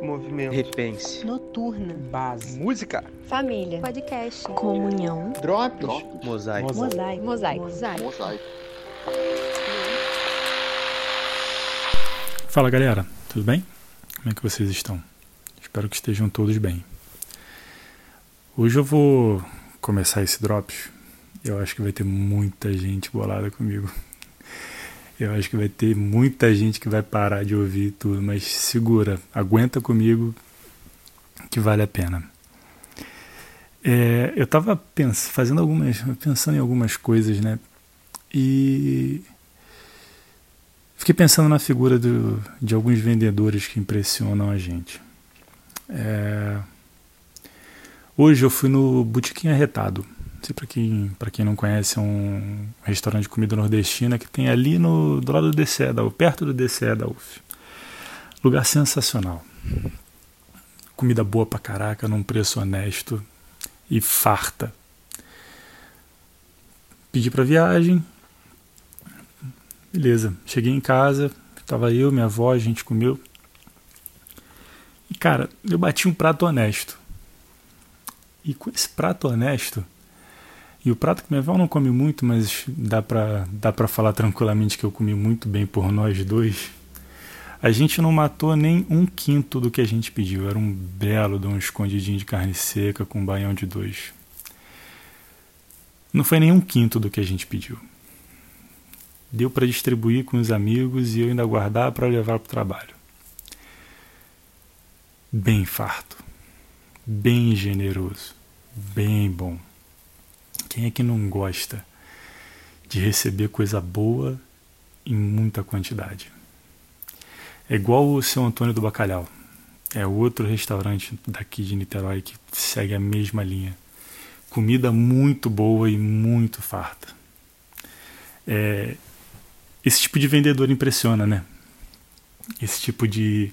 Movimento. Repense. Noturna. Base. Música. Família. Podcast. Comunhão. Drops. Mosaico. Mosaico. Mosaico. Mosaico. Fala galera, tudo bem? Como é que vocês estão? Espero que estejam todos bem. Hoje eu vou começar esse Drops. Eu acho que vai ter muita gente bolada comigo. Eu acho que vai ter muita gente que vai parar de ouvir tudo, mas segura, aguenta comigo que vale a pena. É, eu estava fazendo algumas, pensando em algumas coisas, né? E fiquei pensando na figura do, de alguns vendedores que impressionam a gente. É, hoje eu fui no Botequim Arretado para quem, para quem não conhece, é um restaurante de comida nordestina que tem ali no, do lado do DCE da perto do DCE da UF. Lugar sensacional. Comida boa pra caraca, num preço honesto e farta. Pedi pra viagem. Beleza, cheguei em casa, tava eu, minha avó, a gente comeu. E cara, eu bati um prato honesto. E com esse prato honesto, e o prato que minha avó não come muito, mas dá pra, dá pra falar tranquilamente que eu comi muito bem por nós dois. A gente não matou nem um quinto do que a gente pediu. Era um belo de um escondidinho de carne seca com um baião de dois. Não foi nem um quinto do que a gente pediu. Deu para distribuir com os amigos e eu ainda guardar para levar para o trabalho. Bem farto, bem generoso, bem bom. Quem é que não gosta de receber coisa boa em muita quantidade? É igual o seu Antônio do Bacalhau. É outro restaurante daqui de Niterói que segue a mesma linha. Comida muito boa e muito farta. É, esse tipo de vendedor impressiona, né? Esse tipo de,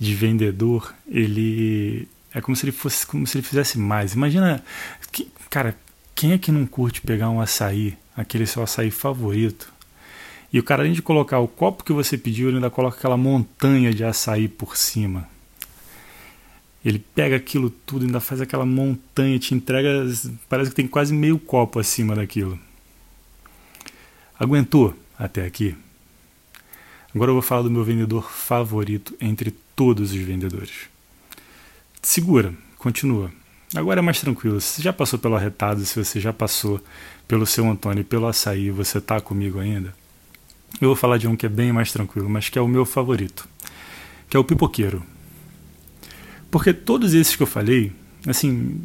de vendedor, ele é como se ele fosse, como se ele fizesse mais. Imagina, que, cara, quem é que não curte pegar um açaí, aquele seu açaí favorito, e o cara, além de colocar o copo que você pediu, ele ainda coloca aquela montanha de açaí por cima. Ele pega aquilo tudo, ainda faz aquela montanha, te entrega, parece que tem quase meio copo acima daquilo. Aguentou até aqui? Agora eu vou falar do meu vendedor favorito entre todos os vendedores. Segura, continua. Agora é mais tranquilo. Se você já passou pelo arretado, se você já passou pelo seu Antônio e pelo açaí, você tá comigo ainda? Eu vou falar de um que é bem mais tranquilo, mas que é o meu favorito, que é o pipoqueiro. Porque todos esses que eu falei, assim,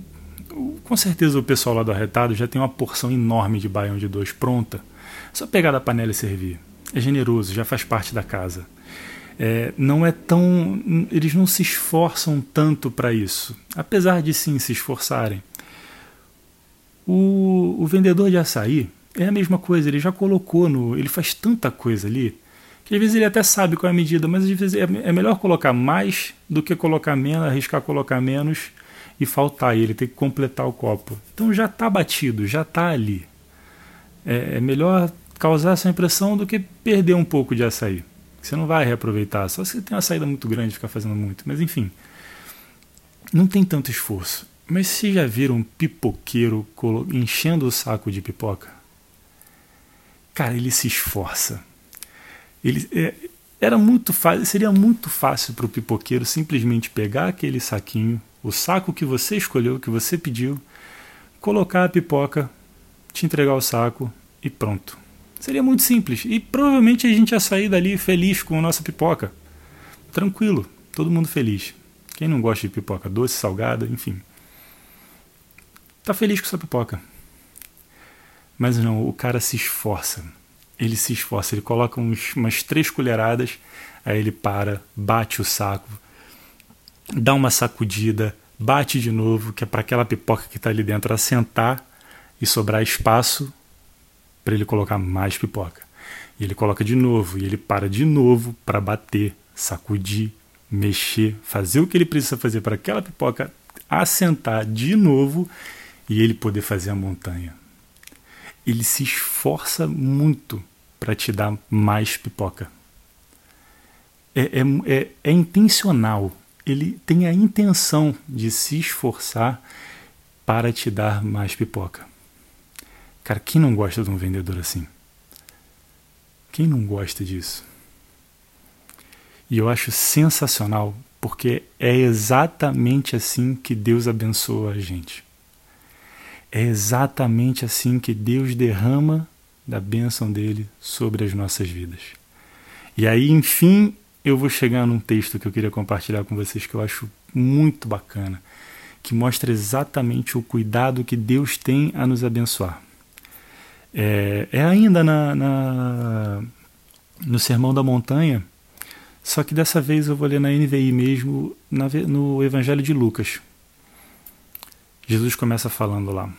com certeza o pessoal lá do arretado já tem uma porção enorme de baião de dois pronta. Só pegar da panela e servir. É generoso, já faz parte da casa é, não é tão. Eles não se esforçam tanto para isso, apesar de sim se esforçarem. O, o vendedor de açaí é a mesma coisa, ele já colocou no. Ele faz tanta coisa ali que às vezes ele até sabe qual é a medida, mas às vezes é, é melhor colocar mais do que colocar menos, arriscar colocar menos e faltar, ele tem que completar o copo. Então já está batido, já está ali. É, é melhor causar essa impressão do que perder um pouco de açaí. Você não vai reaproveitar, só se tem uma saída muito grande ficar fazendo muito. Mas enfim, não tem tanto esforço. Mas se já viram um pipoqueiro enchendo o saco de pipoca? Cara, ele se esforça. Ele, é, era muito fácil, seria muito fácil para o pipoqueiro simplesmente pegar aquele saquinho, o saco que você escolheu, que você pediu, colocar a pipoca, te entregar o saco e pronto. Seria muito simples. E provavelmente a gente ia sair dali feliz com a nossa pipoca. Tranquilo, todo mundo feliz. Quem não gosta de pipoca doce, salgada, enfim. Tá feliz com sua pipoca. Mas não, o cara se esforça. Ele se esforça, ele coloca uns, umas três colheradas, aí ele para, bate o saco, dá uma sacudida, bate de novo, que é para aquela pipoca que está ali dentro assentar e sobrar espaço para ele colocar mais pipoca. E ele coloca de novo, e ele para de novo para bater, sacudir, mexer, fazer o que ele precisa fazer para aquela pipoca assentar de novo e ele poder fazer a montanha. Ele se esforça muito para te dar mais pipoca. É, é, é, é intencional. ele tem a intenção de se esforçar para te dar mais pipoca. Cara, quem não gosta de um vendedor assim? Quem não gosta disso? E eu acho sensacional porque é exatamente assim que Deus abençoa a gente. É exatamente assim que Deus derrama da bênção dele sobre as nossas vidas. E aí, enfim, eu vou chegar num texto que eu queria compartilhar com vocês que eu acho muito bacana, que mostra exatamente o cuidado que Deus tem a nos abençoar. É, é ainda na, na, no Sermão da Montanha, só que dessa vez eu vou ler na NVI mesmo, na, no Evangelho de Lucas. Jesus começa falando lá.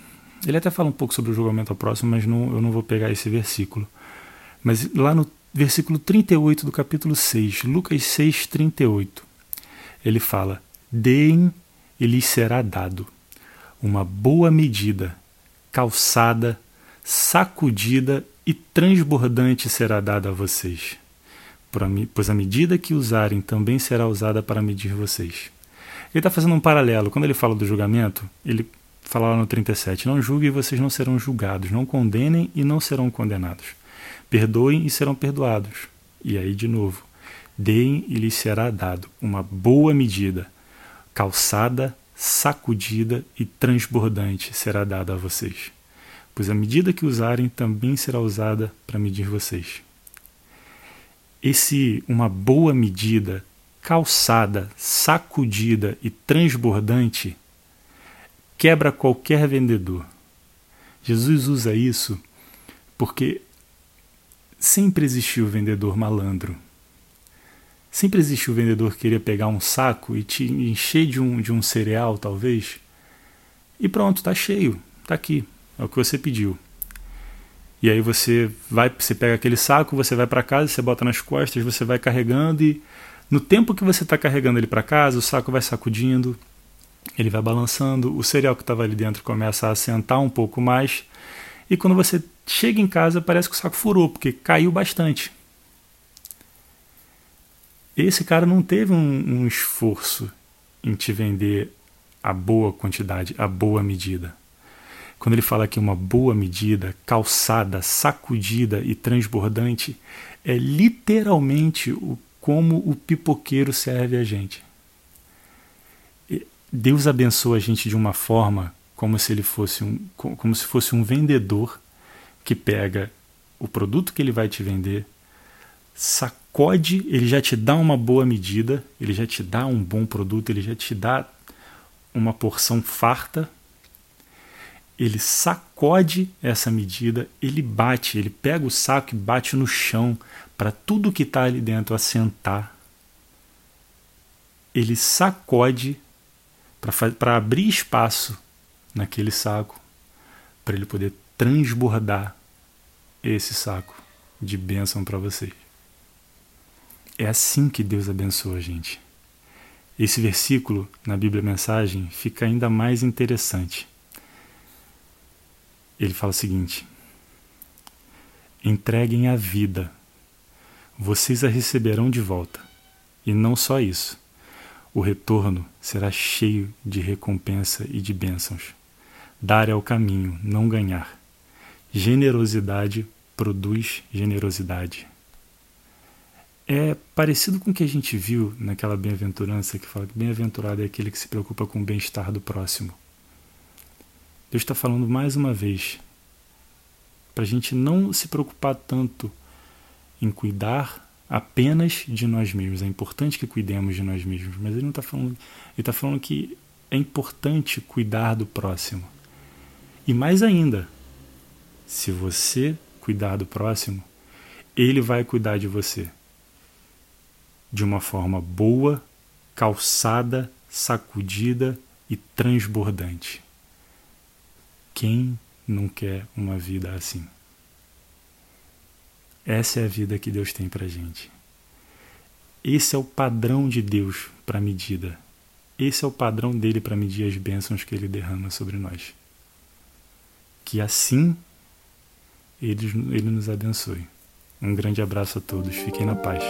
Ele até fala um pouco sobre o julgamento ao próximo, mas não, eu não vou pegar esse versículo. Mas lá no versículo 38 do capítulo 6, Lucas 6, 38, ele fala: Deem e lhes será dado uma boa medida, calçada, sacudida e transbordante será dada a vocês. Pois a medida que usarem também será usada para medir vocês. Ele está fazendo um paralelo. Quando ele fala do julgamento, ele fala lá no 37: Não julguem e vocês não serão julgados, não condenem e não serão condenados. Perdoem e serão perdoados. E aí, de novo: Deem e lhes será dado uma boa medida, calçada, sacudida e transbordante será dada a vocês. Pois a medida que usarem também será usada para medir vocês. Esse uma boa medida, calçada, sacudida e transbordante quebra qualquer vendedor. Jesus usa isso porque sempre existiu o vendedor malandro. Sempre existiu o vendedor que queria pegar um saco e te encher de um, de um cereal, talvez. E pronto, tá cheio, tá aqui, é o que você pediu. E aí você vai, você pega aquele saco, você vai para casa, você bota nas costas, você vai carregando e no tempo que você está carregando ele para casa, o saco vai sacudindo, ele vai balançando, o cereal que estava ali dentro começa a assentar um pouco mais, e quando você chega em casa parece que o saco furou, porque caiu bastante. Esse cara não teve um, um esforço em te vender a boa quantidade, a boa medida. Quando ele fala que uma boa medida, calçada, sacudida e transbordante, é literalmente o como o pipoqueiro serve a gente. Deus abençoa a gente de uma forma como se ele fosse um, como se fosse um vendedor que pega o produto que ele vai te vender, sacode, ele já te dá uma boa medida, ele já te dá um bom produto, ele já te dá uma porção farta. Ele sacode essa medida, ele bate, ele pega o saco e bate no chão para tudo que está ali dentro assentar. Ele sacode para abrir espaço naquele saco, para ele poder transbordar esse saco de bênção para vocês. É assim que Deus abençoa a gente. Esse versículo na Bíblia Mensagem fica ainda mais interessante. Ele fala o seguinte: Entreguem a vida, vocês a receberão de volta. E não só isso, o retorno será cheio de recompensa e de bênçãos. Dar é o caminho, não ganhar. Generosidade produz generosidade. É parecido com o que a gente viu naquela bem-aventurança que fala que bem-aventurado é aquele que se preocupa com o bem-estar do próximo. Deus está falando mais uma vez para a gente não se preocupar tanto em cuidar apenas de nós mesmos. É importante que cuidemos de nós mesmos, mas ele não está falando. Ele está falando que é importante cuidar do próximo. E mais ainda, se você cuidar do próximo, ele vai cuidar de você de uma forma boa, calçada, sacudida e transbordante. Quem não quer uma vida assim? Essa é a vida que Deus tem para gente. Esse é o padrão de Deus para medida. Esse é o padrão dele para medir as bênçãos que ele derrama sobre nós. Que assim ele, ele nos abençoe. Um grande abraço a todos. Fiquem na paz.